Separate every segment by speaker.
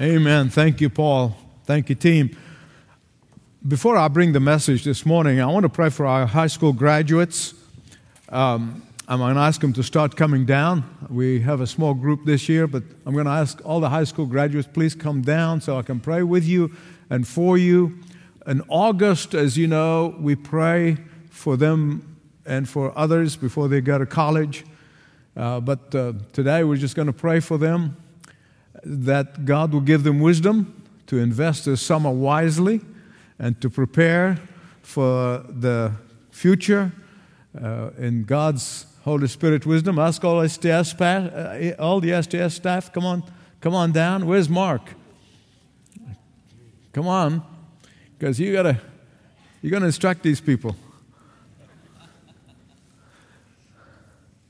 Speaker 1: Amen. Thank you, Paul. Thank you, team. Before I bring the message this morning, I want to pray for our high school graduates. Um, I'm going to ask them to start coming down. We have a small group this year, but I'm going to ask all the high school graduates, please come down so I can pray with you and for you. In August, as you know, we pray for them and for others before they go to college. Uh, but uh, today we're just going to pray for them that God will give them wisdom to invest this summer wisely and to prepare for the future uh, in God's Holy Spirit wisdom. Ask all STS, uh, all the STS staff, come on, come on down. Where's Mark? Come on, because you gotta, you're gonna instruct these people.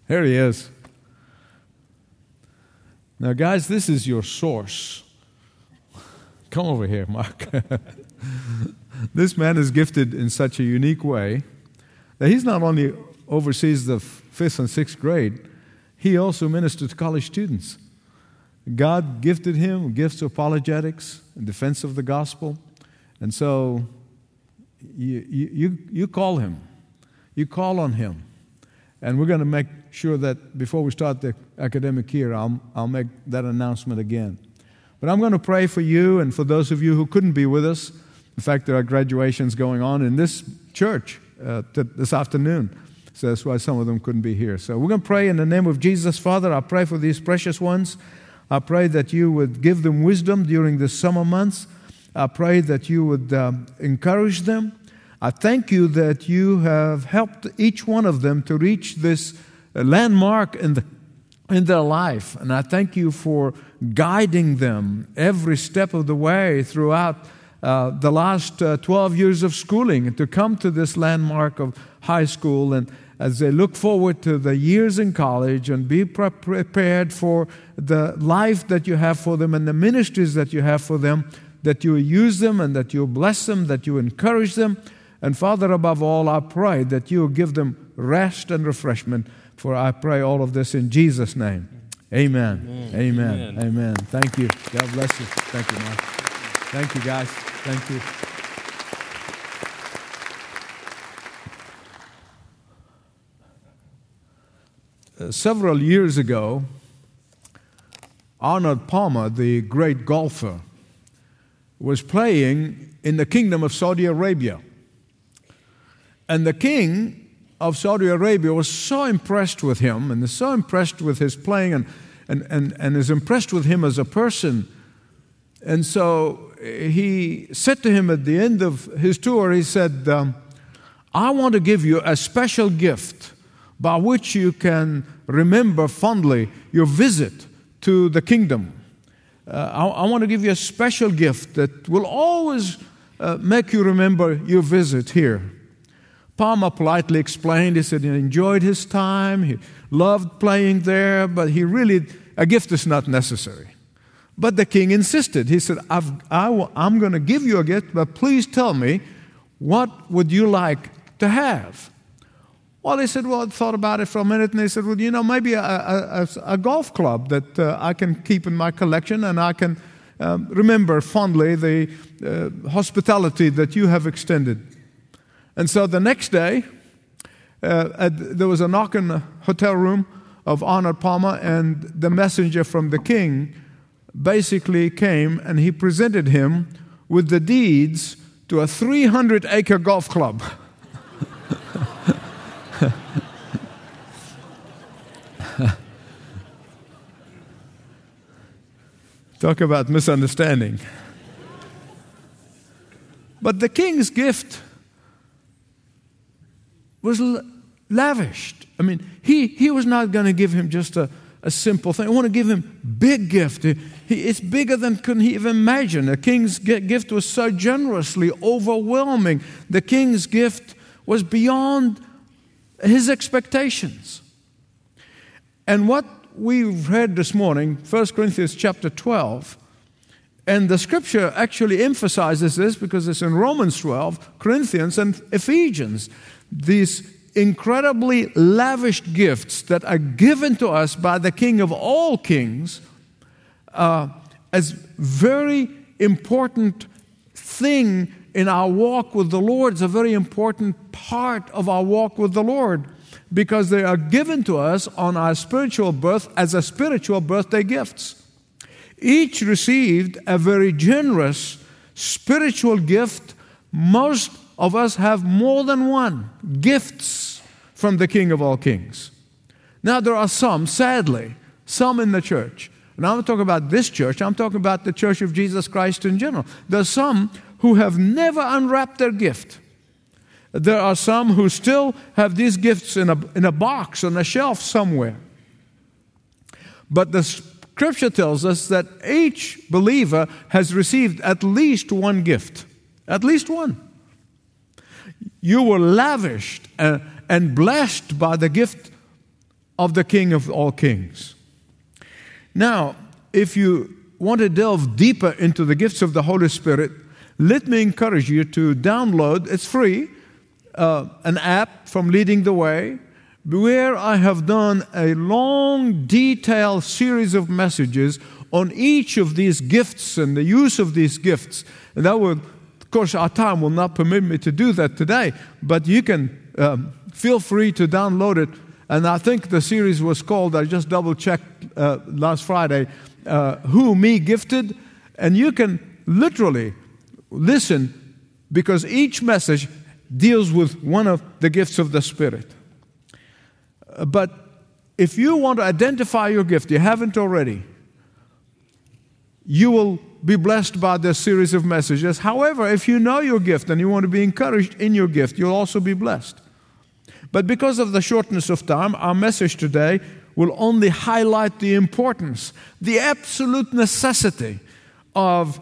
Speaker 1: Here he is. Now, guys, this is your source. Come over here, Mark. this man is gifted in such a unique way that he's not only oversees the fifth and sixth grade, he also ministers to college students. God gifted him gifts of apologetics and defense of the gospel. And so you, you, you call him, you call on him. And we're going to make sure that before we start the academic year, I'll, I'll make that announcement again. But I'm going to pray for you and for those of you who couldn't be with us. In fact, there are graduations going on in this church uh, this afternoon. So that's why some of them couldn't be here. So we're going to pray in the name of Jesus. Father, I pray for these precious ones. I pray that you would give them wisdom during the summer months. I pray that you would uh, encourage them. I thank you that you have helped each one of them to reach this landmark in, the, in their life. And I thank you for guiding them every step of the way throughout uh, the last uh, 12 years of schooling to come to this landmark of high school. And as they look forward to the years in college and be pre- prepared for the life that you have for them and the ministries that you have for them, that you use them and that you bless them, that you encourage them and Father, above all, I pray that you give them rest and refreshment. For I pray all of this in Jesus' name. Amen. Amen. Amen. Thank you. God bless you. Thank you, Mark. Thank you, guys. Thank you. Uh, several years ago, Arnold Palmer, the great golfer, was playing in the kingdom of Saudi Arabia. And the king of Saudi Arabia was so impressed with him and so impressed with his playing and, and, and, and is impressed with him as a person. And so he said to him at the end of his tour, he said, um, I want to give you a special gift by which you can remember fondly your visit to the kingdom. Uh, I, I, want to give you a special gift that will always uh, make you remember your visit here. Palmer politely explained, he said he enjoyed his time, he loved playing there, but he really, a gift is not necessary. But the king insisted. He said, i am going to give you a gift, but please tell me, what would you like to have? Well, he said, well, I thought about it for a minute, and he said, well, you know, maybe a, a, a golf club that uh, I can keep in my collection and I can um, remember fondly the uh, hospitality that you have extended. And so the next day, uh, at, there was a knock in the hotel room of Arnold Palmer, and the messenger from the king basically came and he presented him with the deeds to a 300 acre golf club. Talk about misunderstanding. But the king's gift was lavished. I mean, he, he was not going to give him just a, a simple thing. I want to give him big gift. He, it's bigger than couldn't he even imagine. The king's gift was so generously overwhelming. The king's gift was beyond his expectations. And what we read this morning, 1 Corinthians chapter 12, and the scripture actually emphasizes this because it's in Romans 12, Corinthians, and Ephesians these incredibly lavished gifts that are given to us by the King of all kings, uh, as very important thing in our walk with the Lord. It's a very important part of our walk with the Lord because they are given to us on our spiritual birth as a spiritual birthday gifts. Each received a very generous spiritual gift. Most of us have more than one gifts from the King of all kings. Now, there are some, sadly, some in the church. And I'm not talking about this church, I'm talking about the church of Jesus Christ in general. There are some who have never unwrapped their gift. There are some who still have these gifts in a, in a box on a shelf somewhere. But the scripture tells us that each believer has received at least one gift. At least one. You were lavished and, and blessed by the gift of the King of all kings. Now, if you want to delve deeper into the gifts of the Holy Spirit, let me encourage you to download, it's free, uh, an app from Leading the Way, where I have done a long, detailed series of messages on each of these gifts and the use of these gifts. And that would, of course, our time will not permit me to do that today, but you can um, feel free to download it. And I think the series was called, I just double checked uh, last Friday, uh, Who Me Gifted? And you can literally listen because each message deals with one of the gifts of the Spirit. But if you want to identify your gift, you haven't already, you will be blessed by this series of messages. However, if you know your gift and you want to be encouraged in your gift, you'll also be blessed. But because of the shortness of time, our message today will only highlight the importance, the absolute necessity of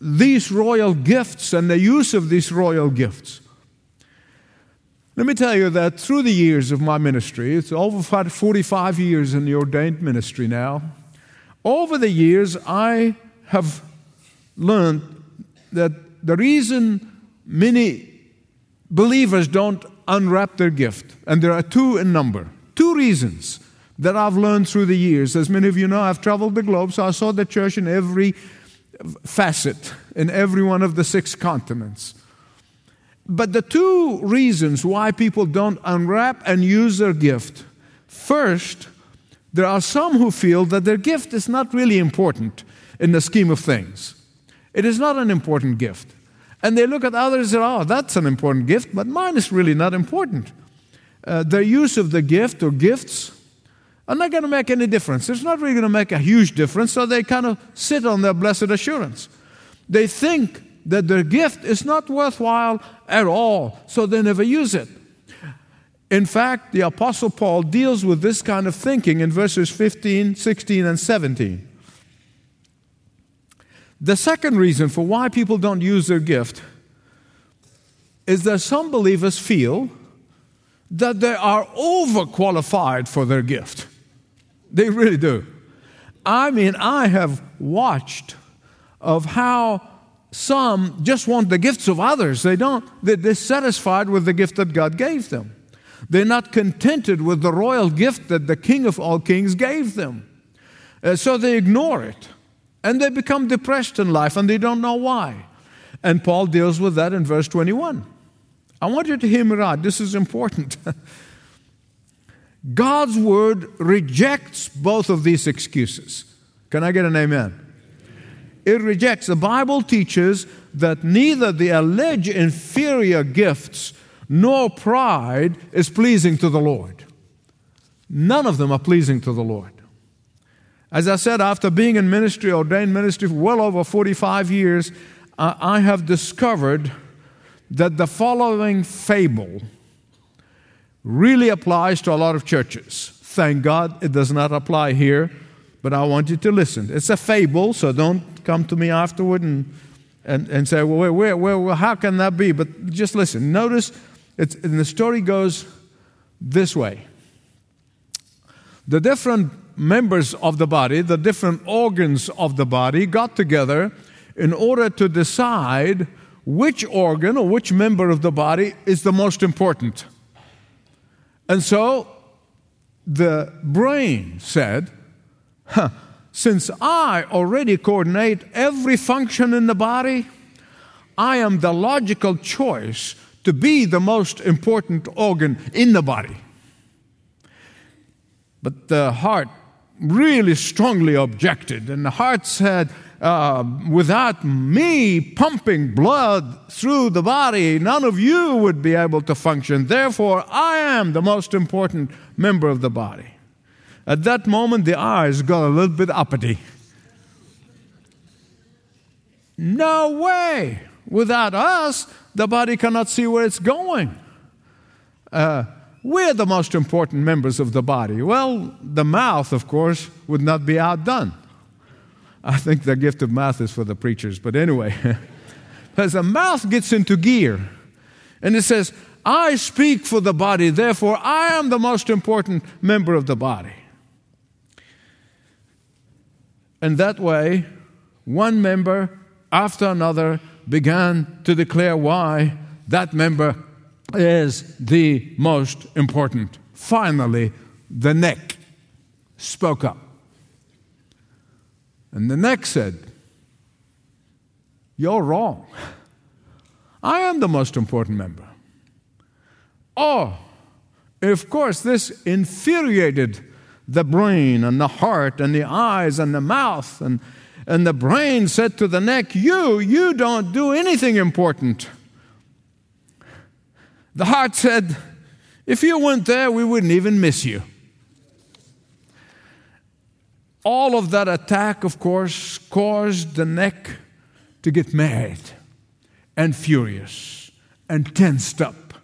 Speaker 1: these royal gifts and the use of these royal gifts. Let me tell you that through the years of my ministry, it's over 45 years in the ordained ministry now, over the years I have learned that the reason many believers don't unwrap their gift, and there are two in number, two reasons that I've learned through the years. As many of you know, I've traveled the globe, so I saw the church in every facet in every one of the six continents. But the two reasons why people don't unwrap and use their gift first, there are some who feel that their gift is not really important in the scheme of things. It is not an important gift. And they look at others and, say, oh, that's an important gift, but mine is really not important. Uh, their use of the gift or gifts are not going to make any difference. It's not really going to make a huge difference, so they kind of sit on their blessed assurance. They think that their gift is not worthwhile at all, so they never use it. In fact, the Apostle Paul deals with this kind of thinking in verses 15, 16, and 17. The second reason for why people don't use their gift is that some believers feel that they are overqualified for their gift. They really do. I mean, I have watched of how some just want the gifts of others. They don't, they're dissatisfied with the gift that God gave them. They're not contented with the royal gift that the King of all kings gave them. Uh, so they ignore it. And they become depressed in life and they don't know why. And Paul deals with that in verse 21. I want you to hear me right. This is important. God's word rejects both of these excuses. Can I get an amen? It rejects. The Bible teaches that neither the alleged inferior gifts nor pride is pleasing to the Lord. None of them are pleasing to the Lord. As I said, after being in ministry, ordained ministry for well over 45 years, I have discovered that the following fable really applies to a lot of churches. Thank God it does not apply here, but I want you to listen. It's a fable, so don't come to me afterward and, and, and say, well, where, where, where, how can that be? But just listen. Notice, it's, and the story goes this way the different members of the body, the different organs of the body, got together in order to decide which organ or which member of the body is the most important. And so the brain said, huh, since I already coordinate every function in the body, I am the logical choice to be the most important organ in the body. But the heart really strongly objected, and the heart said, uh, without me pumping blood through the body, none of you would be able to function. Therefore, I am the most important member of the body. At that moment, the eyes got a little bit uppity. No way! Without us, the body cannot see where it's going. Uh, we're the most important members of the body. Well, the mouth, of course, would not be outdone. I think the gift of mouth is for the preachers, but anyway. as the mouth gets into gear, and it says, I speak for the body, therefore I am the most important member of the body. And that way, one member after another began to declare why that member is the most important. Finally, the neck spoke up. And the neck said, You're wrong. I am the most important member. Oh, of course, this infuriated the brain and the heart and the eyes and the mouth. And, and the brain said to the neck, You, you don't do anything important. The heart said, If you weren't there, we wouldn't even miss you. All of that attack, of course, caused the neck to get mad and furious and tensed up.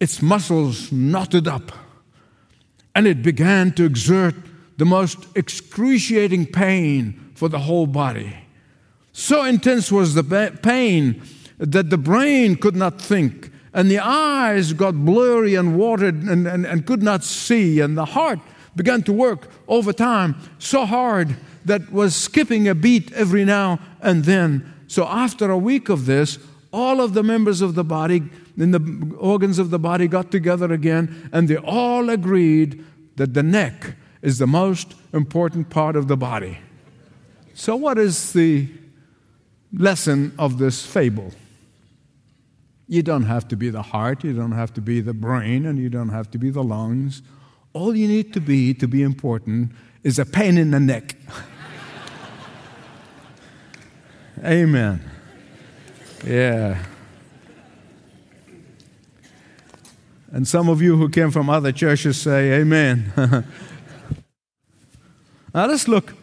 Speaker 1: Its muscles knotted up, and it began to exert the most excruciating pain for the whole body. So intense was the pain that the brain could not think, and the eyes got blurry and watered and, and, and could not see, and the heart began to work over time so hard that was skipping a beat every now and then. So after a week of this, all of the members of the body, in the organs of the body, got together again, and they all agreed that the neck is the most important part of the body. So, what is the lesson of this fable? You don't have to be the heart, you don't have to be the brain, and you don't have to be the lungs. All you need to be to be important is a pain in the neck. Amen. Yeah. And some of you who came from other churches say, Amen. now let's look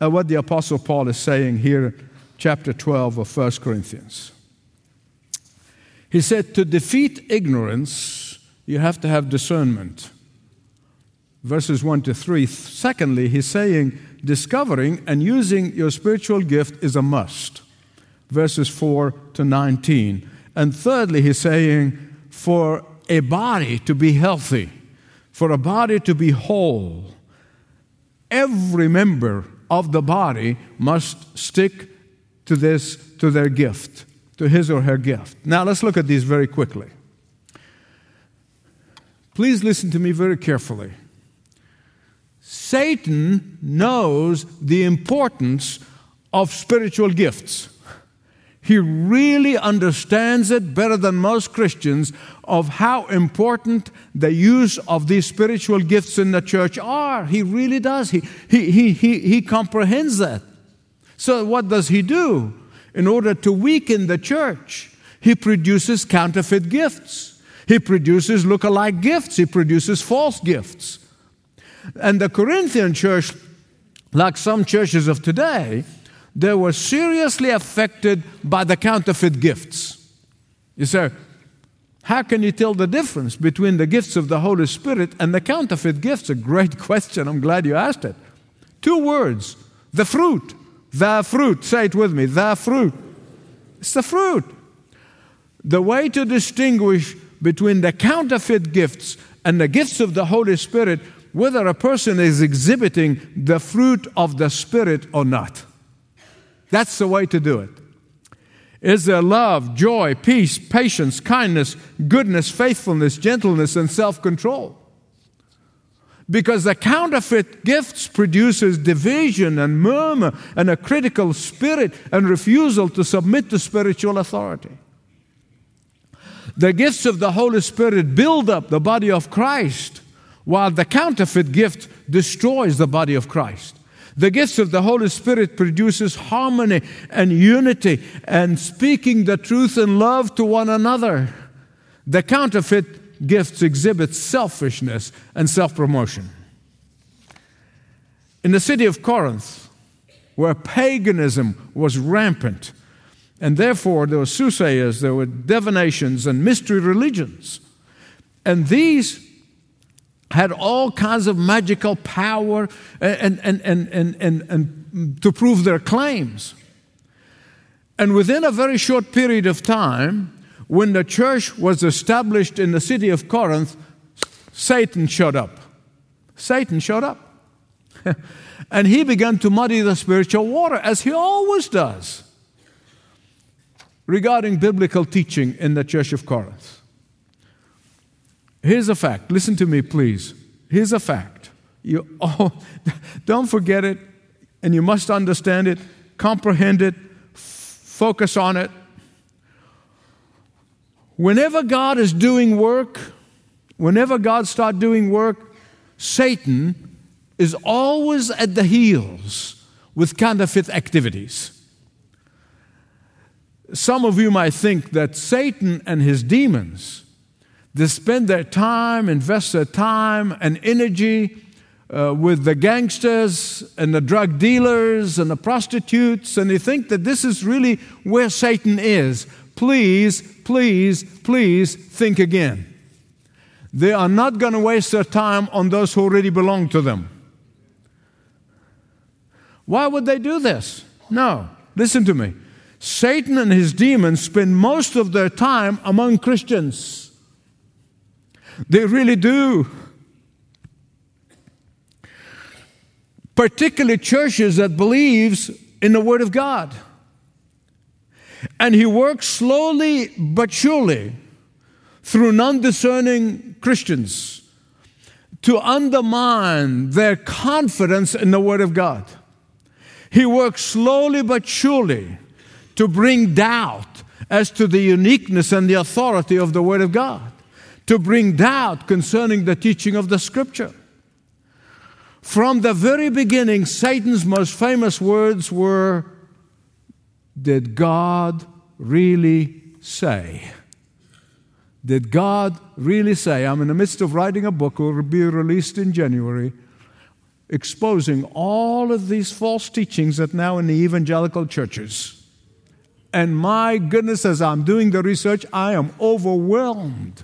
Speaker 1: at what the Apostle Paul is saying here, chapter 12 of 1 Corinthians. He said, To defeat ignorance, you have to have discernment verses 1 to 3. Secondly, he's saying discovering and using your spiritual gift is a must, verses 4 to 19. And thirdly, he's saying for a body to be healthy, for a body to be whole, every member of the body must stick to this, to their gift, to his or her gift. Now let's look at these very quickly. Please listen to me very carefully. Satan knows the importance of spiritual gifts. He really understands it better than most Christians of how important the use of these spiritual gifts in the church are. He really does. He, he, he, he, he comprehends that. So, what does he do? In order to weaken the church, he produces counterfeit gifts. He produces look-alike gifts. He produces false gifts. And the Corinthian church, like some churches of today, they were seriously affected by the counterfeit gifts. You say, how can you tell the difference between the gifts of the Holy Spirit and the counterfeit gifts? A great question. I'm glad you asked it. Two words the fruit. The fruit. Say it with me. The fruit. It's the fruit. The way to distinguish between the counterfeit gifts and the gifts of the Holy Spirit whether a person is exhibiting the fruit of the Spirit or not. That's the way to do it. Is there love, joy, peace, patience, kindness, goodness, faithfulness, gentleness, and self control? because the counterfeit gifts produces division and murmur and a critical spirit and refusal to submit to spiritual authority. The gifts of the Holy Spirit build up the body of Christ, while the counterfeit gift destroys the body of Christ. The gifts of the Holy Spirit produces harmony and unity and speaking the truth in love to one another. The counterfeit gifts exhibit selfishness and self-promotion. In the city of Corinth, where paganism was rampant, and therefore there were soothsayers, there were divinations and mystery religions. And these had all kinds of magical power and, and, and, and, and, and to prove their claims. And within a very short period of time, when the church was established in the city of Corinth, Satan showed up. Satan showed up. and he began to muddy the spiritual water, as he always does, regarding biblical teaching in the church of Corinth. Here's a fact. Listen to me, please. Here's a fact. You oh, don't forget it, and you must understand it, comprehend it, f- focus on it. Whenever God is doing work, whenever God starts doing work, Satan is always at the heels with counterfeit activities. Some of you might think that Satan and his demons they spend their time, invest their time and energy uh, with the gangsters and the drug dealers and the prostitutes, and they think that this is really where Satan is. Please, please, please think again. They are not going to waste their time on those who already belong to them. Why would they do this? No, listen to me. Satan and his demons spend most of their time among Christians. They really do. Particularly churches that believes in the Word of God. And he works slowly but surely through non discerning Christians to undermine their confidence in the Word of God. He works slowly but surely to bring doubt as to the uniqueness and the authority of the Word of God to bring doubt concerning the teaching of the Scripture. From the very beginning, Satan's most famous words were Did God really say? Did God really say? I'm in the midst of writing a book, will be released in January, exposing all of these false teachings that now in the evangelical churches. And my goodness, as I'm doing the research, I am overwhelmed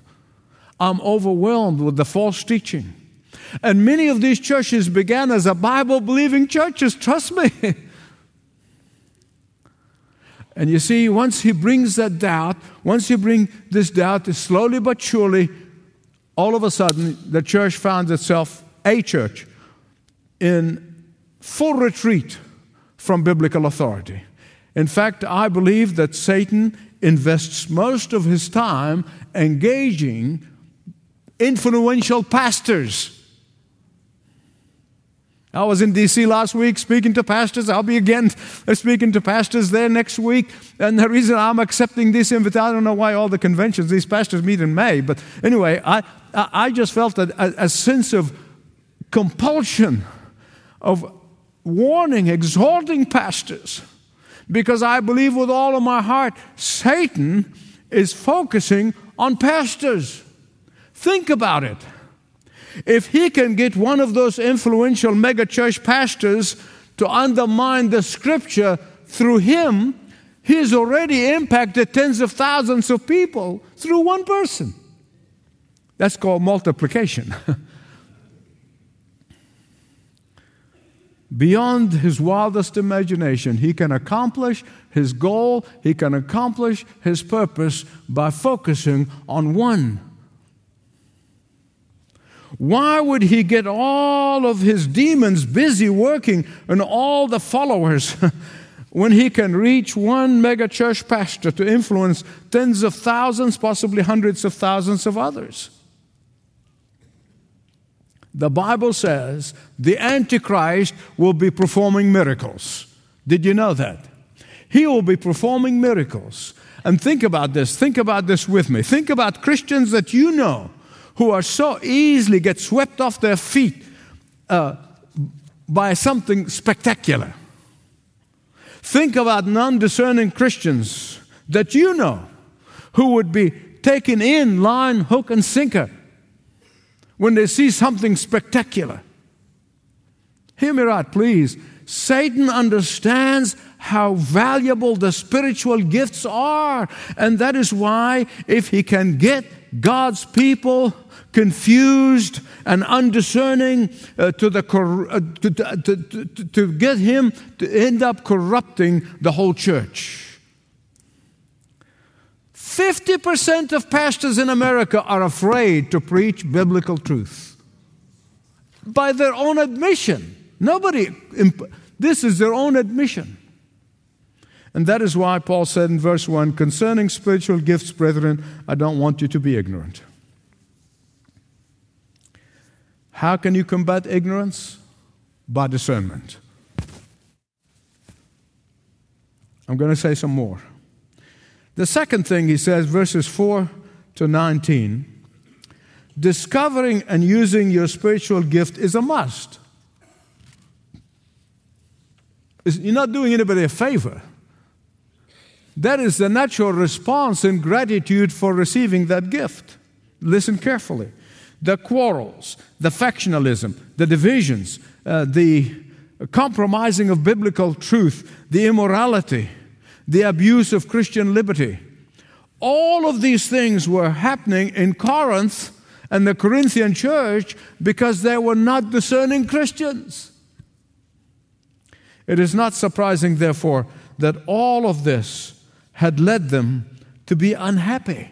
Speaker 1: I'm overwhelmed with the false teaching. And many of these churches began as a Bible believing churches, trust me. and you see, once he brings that doubt, once he brings this doubt, slowly but surely, all of a sudden, the church found itself, a church, in full retreat from biblical authority. In fact, I believe that Satan invests most of his time engaging influential pastors. I was in DC last week speaking to pastors. I'll be again speaking to pastors there next week. And the reason I'm accepting this invitation, I don't know why all the conventions, these pastors meet in May, but anyway, I, I just felt a, a, sense of compulsion, of warning, exalting pastors, because I believe with all of my heart Satan is focusing on pastors. Think about it. If he can get one of those influential megachurch pastors to undermine the scripture through him, he's already impacted tens of thousands of people through one person. That's called multiplication. Beyond his wildest imagination, he can accomplish his goal, he can accomplish his purpose by focusing on one why would he get all of his demons busy working and all the followers when he can reach one mega church pastor to influence tens of thousands, possibly hundreds of thousands of others? the Bible says the Antichrist will be performing miracles. Did you know that? He will be performing miracles. And think about this. Think about this with me. Think about Christians that you know who are so easily get swept off their feet uh, by something spectacular. Think about non discerning Christians that you know who would be taken in line, hook, and sinker when they see something spectacular. Hear me right, please. Satan understands how valuable the spiritual gifts are. And that is why, if he can get God's people confused and undiscerning uh, to, the cor- uh, to, to, to, to get him to end up corrupting the whole church. 50% of pastors in America are afraid to preach biblical truth by their own admission. Nobody, this is their own admission. And that is why Paul said in verse 1 concerning spiritual gifts, brethren, I don't want you to be ignorant. How can you combat ignorance? By discernment. I'm going to say some more. The second thing he says, verses 4 to 19 discovering and using your spiritual gift is a must. You're not doing anybody a favor. That is the natural response in gratitude for receiving that gift. Listen carefully. The quarrels, the factionalism, the divisions, uh, the compromising of biblical truth, the immorality, the abuse of Christian liberty. All of these things were happening in Corinth and the Corinthian church because they were not discerning Christians. It is not surprising, therefore, that all of this had led them to be unhappy.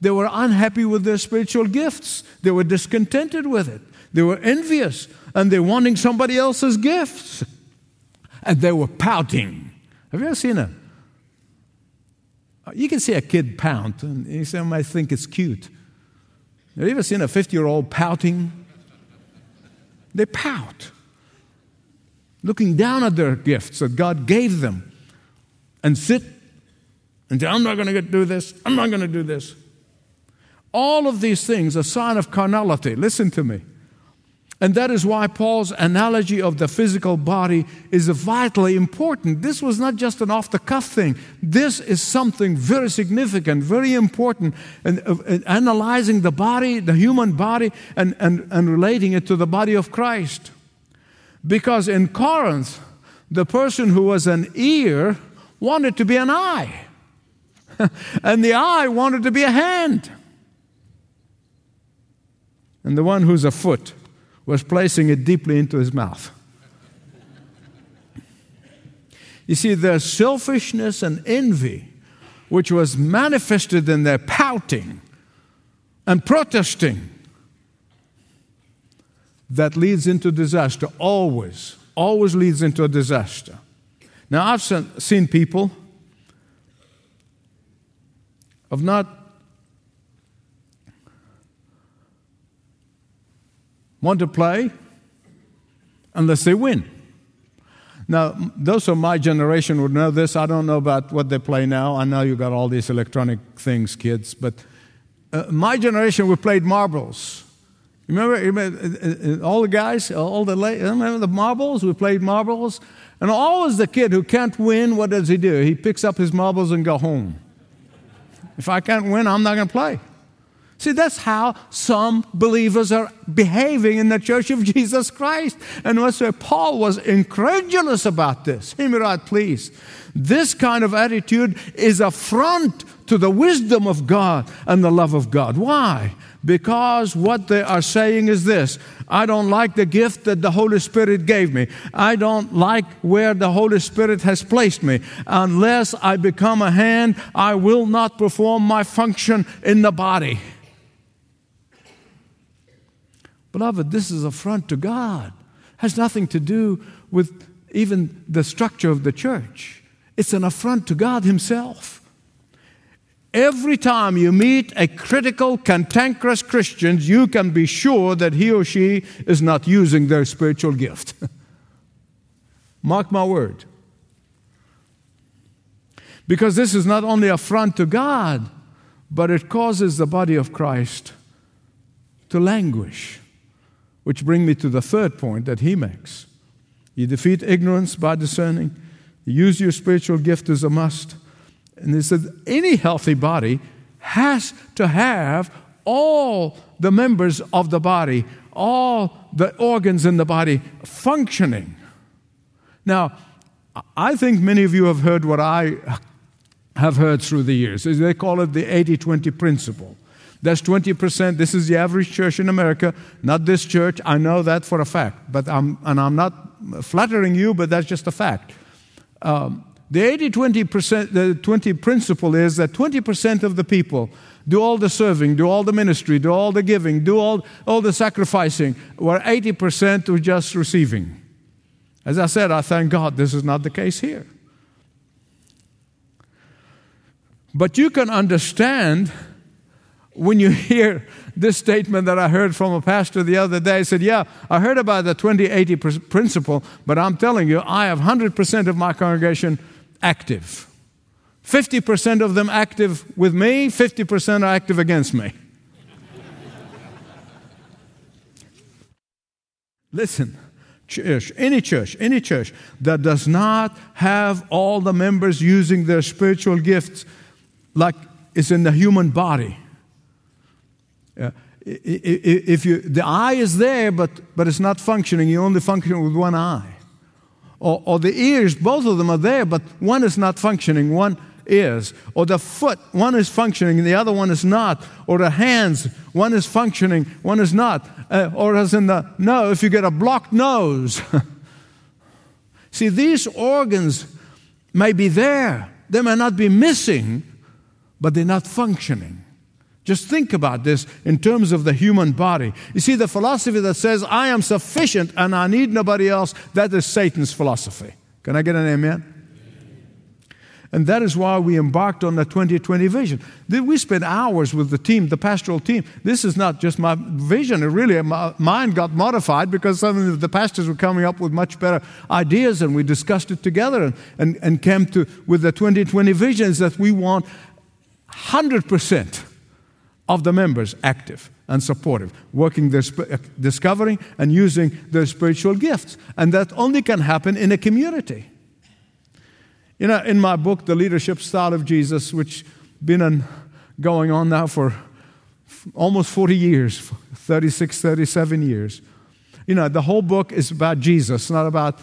Speaker 1: They were unhappy with their spiritual gifts. They were discontented with it. They were envious and they're wanting somebody else's gifts. And they were pouting. Have you ever seen a? You can see a kid pout, and you might think it's cute. Have you ever seen a 50 year old pouting? They pout, looking down at their gifts that God gave them, and sit and say, I'm not going to do this, I'm not going to do this. All of these things are a sign of carnality. Listen to me. And that is why Paul's analogy of the physical body is vitally important. This was not just an off the cuff thing. This is something very significant, very important, and uh, analyzing the body, the human body, and, and, and relating it to the body of Christ. Because in Corinth, the person who was an ear wanted to be an eye. and the eye wanted to be a hand. And the one who's a foot was placing it deeply into his mouth. You see, their selfishness and envy, which was manifested in their pouting and protesting, that leads into disaster, always, always leads into a disaster. Now, I've seen people of not want to play unless they win. Now, those of my generation would know this. I don't know about what they play now. I know you got all these electronic things, kids, but uh, my generation, we played marbles. Remember, remember uh, uh, all the guys, all the remember the marbles? We played marbles, and always the kid who can't win. What does he do? He picks up his marbles and go home. If I can't win, I'm not going to play. See, that's how some believers are behaving in the church of Jesus Christ. And that's why Paul was incredulous about this. Hear me right, please. This kind of attitude is affront to the wisdom of God and the love of God. Why? Because what they are saying is this I don't like the gift that the Holy Spirit gave me. I don't like where the Holy Spirit has placed me. Unless I become a hand, I will not perform my function in the body. Beloved, this is an affront to God. It Has nothing to do with even the structure of the church. It's an affront to God Himself. every time you meet a critical, cantankerous Christian, you can be sure that he or she is not using their spiritual gift. Mark my word. Because this is not only an affront to God, but it causes the body of Christ to languish. Which brings me to the third point that he makes. You defeat ignorance by discerning. You use your spiritual gift as a must. And he said, any healthy body has to have all the members of the body, all the organs in the body functioning. Now, I think many of you have heard what I have heard through the years. They call it the 80 20 principle. That's 20%. This is the average church in America, not this church. I know that for a fact. But I'm, and I'm not flattering you, but that's just a fact. Um, the 80 20%, the 20 principle is that 20% of the people do all the serving, do all the ministry, do all the giving, do all, all the sacrificing, where 80% are just receiving. As I said, I thank God this is not the case here. But you can understand when you hear this statement that I heard from a pastor the other day. He said, Yeah, I heard about the 20 80 principle, but I'm telling you, I have 100% of my congregation active. 50% of them active with me, 50% are active against me. Listen, church, any church, any church that does not have all the members using their spiritual gifts like it's in the human body. If you, the eye is there, but, but it's not functioning, you only function with one eye or, or the ears, both of them are there, but one is not functioning, one is. Or the foot, one is functioning, and the other one is not. Or the hands, one is functioning, one is not. Uh, or as in the no, if you get a blocked nose. See, these organs may be there, they may not be missing, but they're not functioning. Just think about this in terms of the human body. You see, the philosophy that says, I am sufficient and I need nobody else, that is Satan's philosophy. Can I get an amen? And that is why we embarked on the 2020 vision. We spent hours with the team, the pastoral team. This is not just my vision. It really, my mind got modified because some of the pastors were coming up with much better ideas, and we discussed it together and, and, and came to with the 2020 visions that we want 100% of the members active and supportive, working their uh, discovering and using their spiritual gifts. And that only can happen in a community. You know, in my book, The Leadership Style of Jesus, which been going on now for almost 40 years, 36, 37 years. You know, the whole book is about Jesus, not about,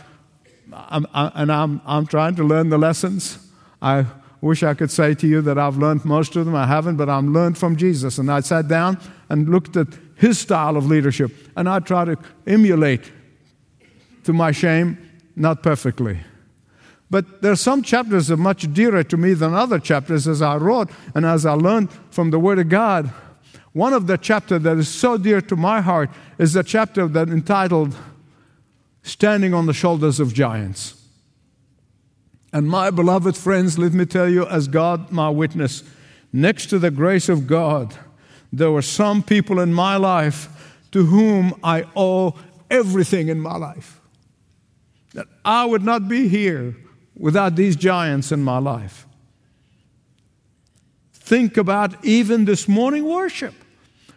Speaker 1: I'm, I, and I'm, I'm trying to learn the lessons. I wish I could say to you that I've learned most of them. I haven't, but I've learned from Jesus. And I sat down and looked at his style of leadership, and I try to emulate, to my shame, not perfectly. But there are some chapters that are much dearer to me than other chapters as I wrote and as I learned from the Word of God. One of the chapters that is so dear to my heart is the chapter that entitled Standing on the Shoulders of Giants. And my beloved friends, let me tell you, as God, my witness, next to the grace of God, there were some people in my life to whom I owe everything in my life. That I would not be here without these giants in my life. Think about even this morning worship.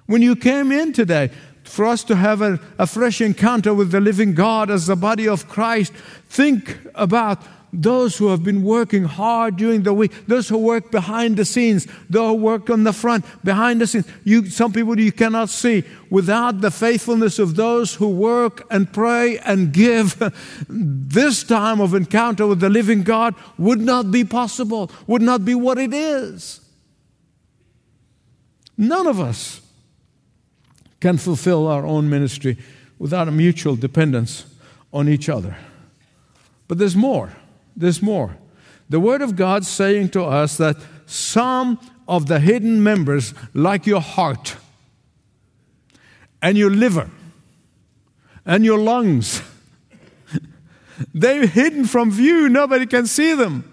Speaker 1: When you came in today, for us to have a, a fresh encounter with the living God as the body of Christ, think about those who have been working hard during the week, those who work behind the scenes, those who work on the front, behind the scenes. You, some people you cannot see. Without the faithfulness of those who work and pray and give, this time of encounter with the living God would not be possible, would not be what it is. None of us can fulfill our own ministry without a mutual dependence on each other. But there's more there's more. The Word of God saying to us that some of the hidden members, like your heart and your liver and your lungs, they're hidden from view. Nobody can see them.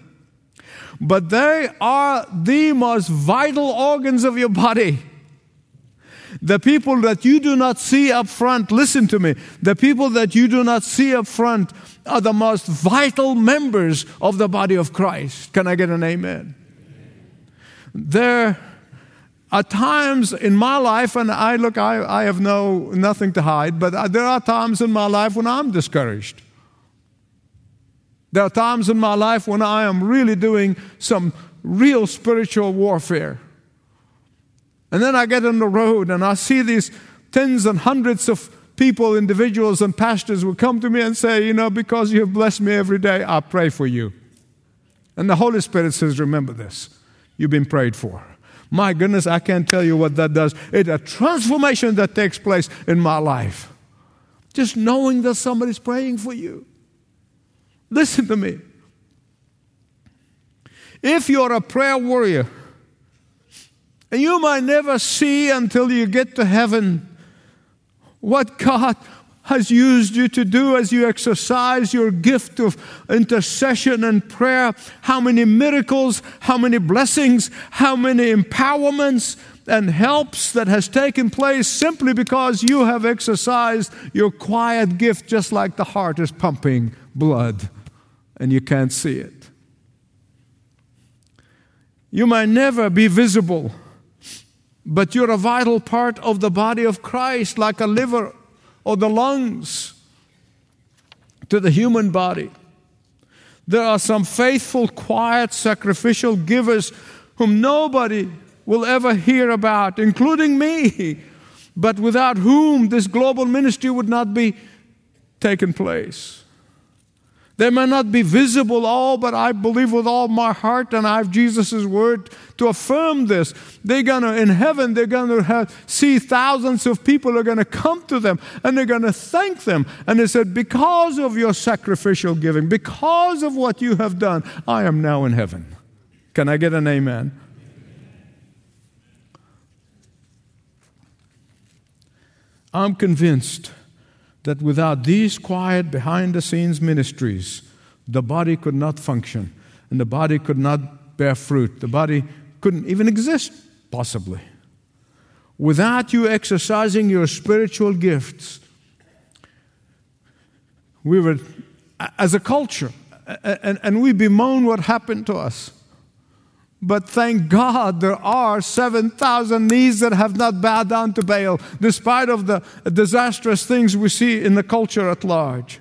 Speaker 1: but they are the most vital organs of your body. The people that you do not see up front, listen to me, the people that you do not see up front are the most vital members of the body of Christ. Can I get an amen? There are times in my life, and I look, I, I have no nothing to hide, but there are times in my life when I'm discouraged. There are times in my life when I am really doing some real spiritual warfare. And then I get on the road and I see these tens and hundreds of people, individuals, and pastors will come to me and say, You know, because you have blessed me every day, I pray for you. And the Holy Spirit says, Remember this. You've been prayed for. My goodness, I can't tell you what that does. It's a transformation that takes place in my life. Just knowing that somebody's praying for you. Listen to me. If you're a prayer warrior, and you might never see until you get to heaven what God has used you to do as you exercise your gift of intercession and prayer. How many miracles, how many blessings, how many empowerments and helps that has taken place simply because you have exercised your quiet gift, just like the heart is pumping blood and you can't see it. You might never be visible but you're a vital part of the body of Christ, like a liver or the lungs to the human body. There are some faithful, quiet, sacrificial givers whom nobody will ever hear about, including me, but without whom this global ministry would not be taken place. They may not be visible all, but I believe with all my heart, and I have Jesus' word to affirm this. They're gonna in heaven, they're gonna have, see thousands of people are gonna come to them and they're gonna thank them. And they said, Because of your sacrificial giving, because of what you have done, I am now in heaven. Can I get an amen? I'm convinced that without these quiet, behind the scenes ministries, the body could not function and the body could not bear fruit. The body couldn't even exist, possibly. Without you exercising your spiritual gifts, we were, as a culture, and, and we bemoan what happened to us. But thank God there are 7,000 knees that have not bowed down to Baal, despite of the disastrous things we see in the culture at large.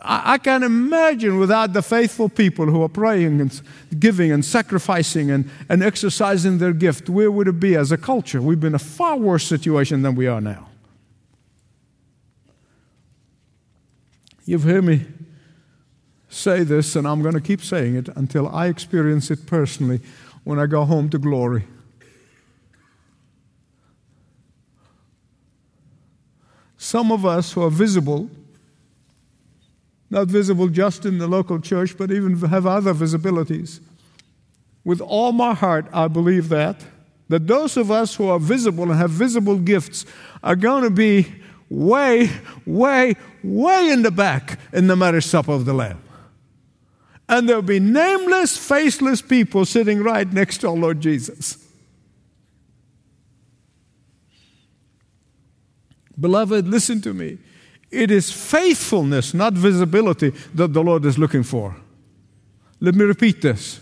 Speaker 1: I, I can imagine without the faithful people who are praying and giving and sacrificing and, and exercising their gift, where would it be as a culture? We've been in a far worse situation than we are now. You've heard me say this, and I'm going to keep saying it until I experience it personally when I go home to glory. Some of us who are visible, not visible just in the local church, but even have other visibilities. With all my heart, I believe that. That those of us who are visible and have visible gifts are going to be way, way, way in the back in the marriage supper of the Lamb and there'll be nameless, faceless people sitting right next to our Lord Jesus. Beloved, listen to me. It is faithfulness, not visibility, that the Lord is looking for. Let me repeat this.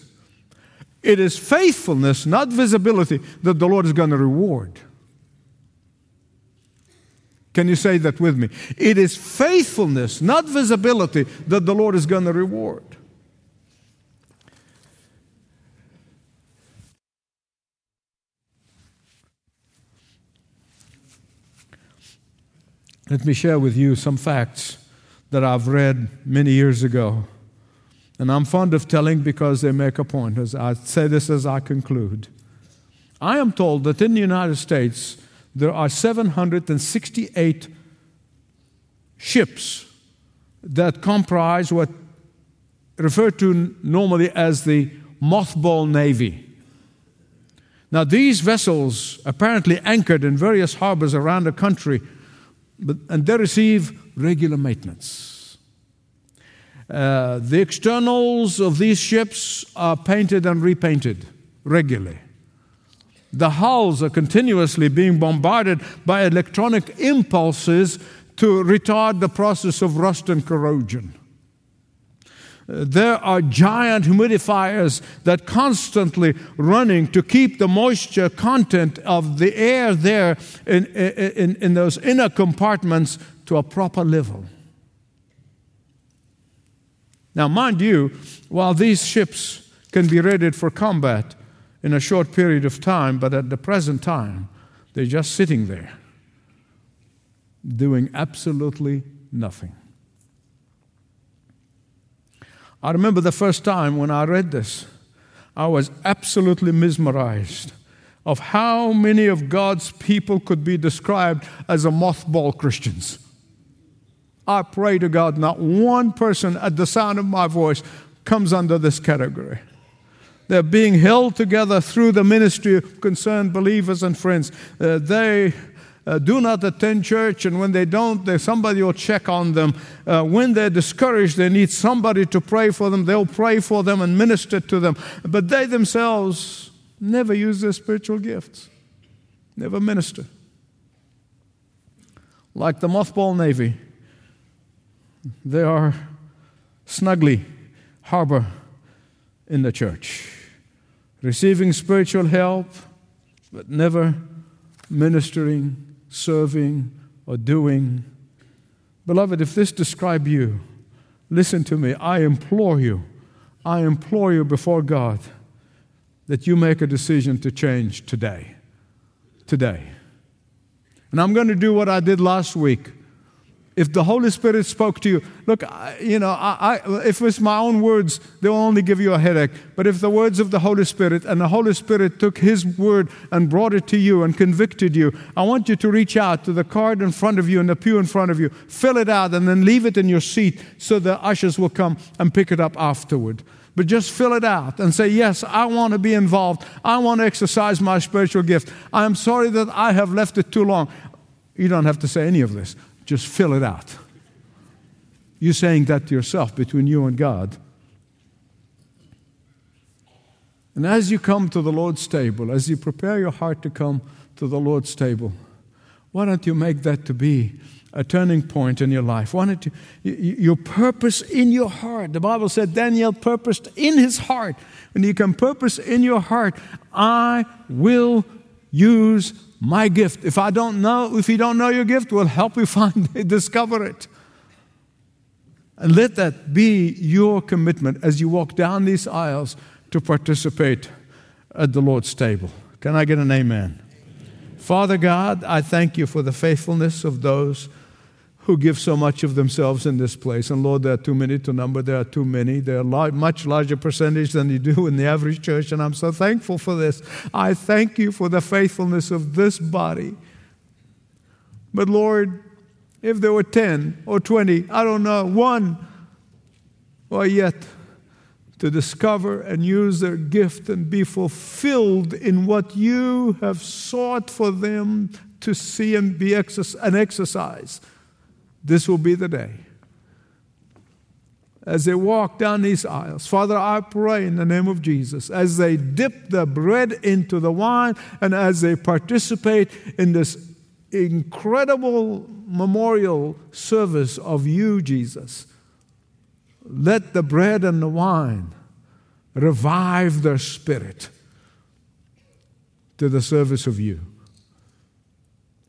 Speaker 1: It is faithfulness, not visibility, that the Lord is going to reward. Can you say that with me? It is faithfulness, not visibility, that the Lord is going to reward. Let me share with you some facts that I've read many years ago. And I'm fond of telling because they make a point. As I say this as I conclude. I am told that in the United States there are 768 ships that comprise what referred to normally as the mothball navy. Now, these vessels apparently anchored in various harbors around the country but, and they receive regular maintenance. Uh, the externals of these ships are painted and repainted regularly. The hulls are continuously being bombarded by electronic impulses to retard the process of rust and corrosion. There are giant humidifiers that constantly running to keep the moisture content of the air there in, in, in those inner compartments to a proper level. Now, mind you, while these ships can be readied for combat in a short period of time, but at the present time, they're just sitting there doing absolutely nothing. I remember the first time when I read this, I was absolutely mesmerized of how many of God's people could be described as a mothball Christians. I pray to God, not one person at the sound of my voice comes under this category. They're being held together through the ministry of concerned believers and friends. Uh, they uh, do not attend church, and when they don't, they, somebody will check on them. Uh, when they're discouraged, they need somebody to pray for them. They'll pray for them and minister to them. But they themselves never use their spiritual gifts, never minister. Like the mothball navy, they are snugly harbor in the church, receiving spiritual help, but never ministering, serving, or doing. Beloved, if this describe you, listen to me. I implore you, I implore you before God that you make a decision to change today. Today. And I'm going to do what I did last week. If the Holy Spirit spoke to you, look, you know, I, I, if it's my own words, they'll only give you a headache. But if the words of the Holy Spirit and the Holy Spirit took His word and brought it to you and convicted you, I want you to reach out to the card in front of you and the pew in front of you, fill it out, and then leave it in your seat so the ushers will come and pick it up afterward but just fill it out and say, Yes, I want to be involved. I want to exercise my spiritual gift. I'm sorry that I have left it too long. You don't have to say any of this. Just fill it out. You're saying that to yourself between you and God. And as you come to the Lord's table, as you prepare your heart to come to the Lord's table, why don't you make that to be a turning point in your life? Why don't you, your purpose in your heart? The Bible said Daniel purposed in his heart. And you can purpose in your heart, I will use my gift. If I don't know, if you don't know your gift, we'll help you find it, discover it. And let that be your commitment as you walk down these aisles to participate at the Lord's table. Can I get an amen? amen? Father God, I thank you for the faithfulness of those who give so much of themselves in this place. And Lord, there are too many to number. There are too many. There are a much larger percentage than you do in the average church. And I'm so thankful for this. I thank you for the faithfulness of this body. But Lord, if there were 10 or 20, I don't know, one, or yet to discover and use their gift and be fulfilled in what you have sought for them to see and be exercise, an exercise this will be the day. As they walk down these aisles, Father, I pray in the name of Jesus, as they dip the bread into the wine and as they participate in this incredible memorial service of you, Jesus, let the bread and the wine revive their spirit to the service of you.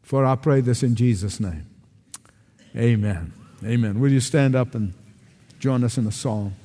Speaker 1: For I pray this in Jesus' name. Amen. Amen. Will you stand up and join us in a song?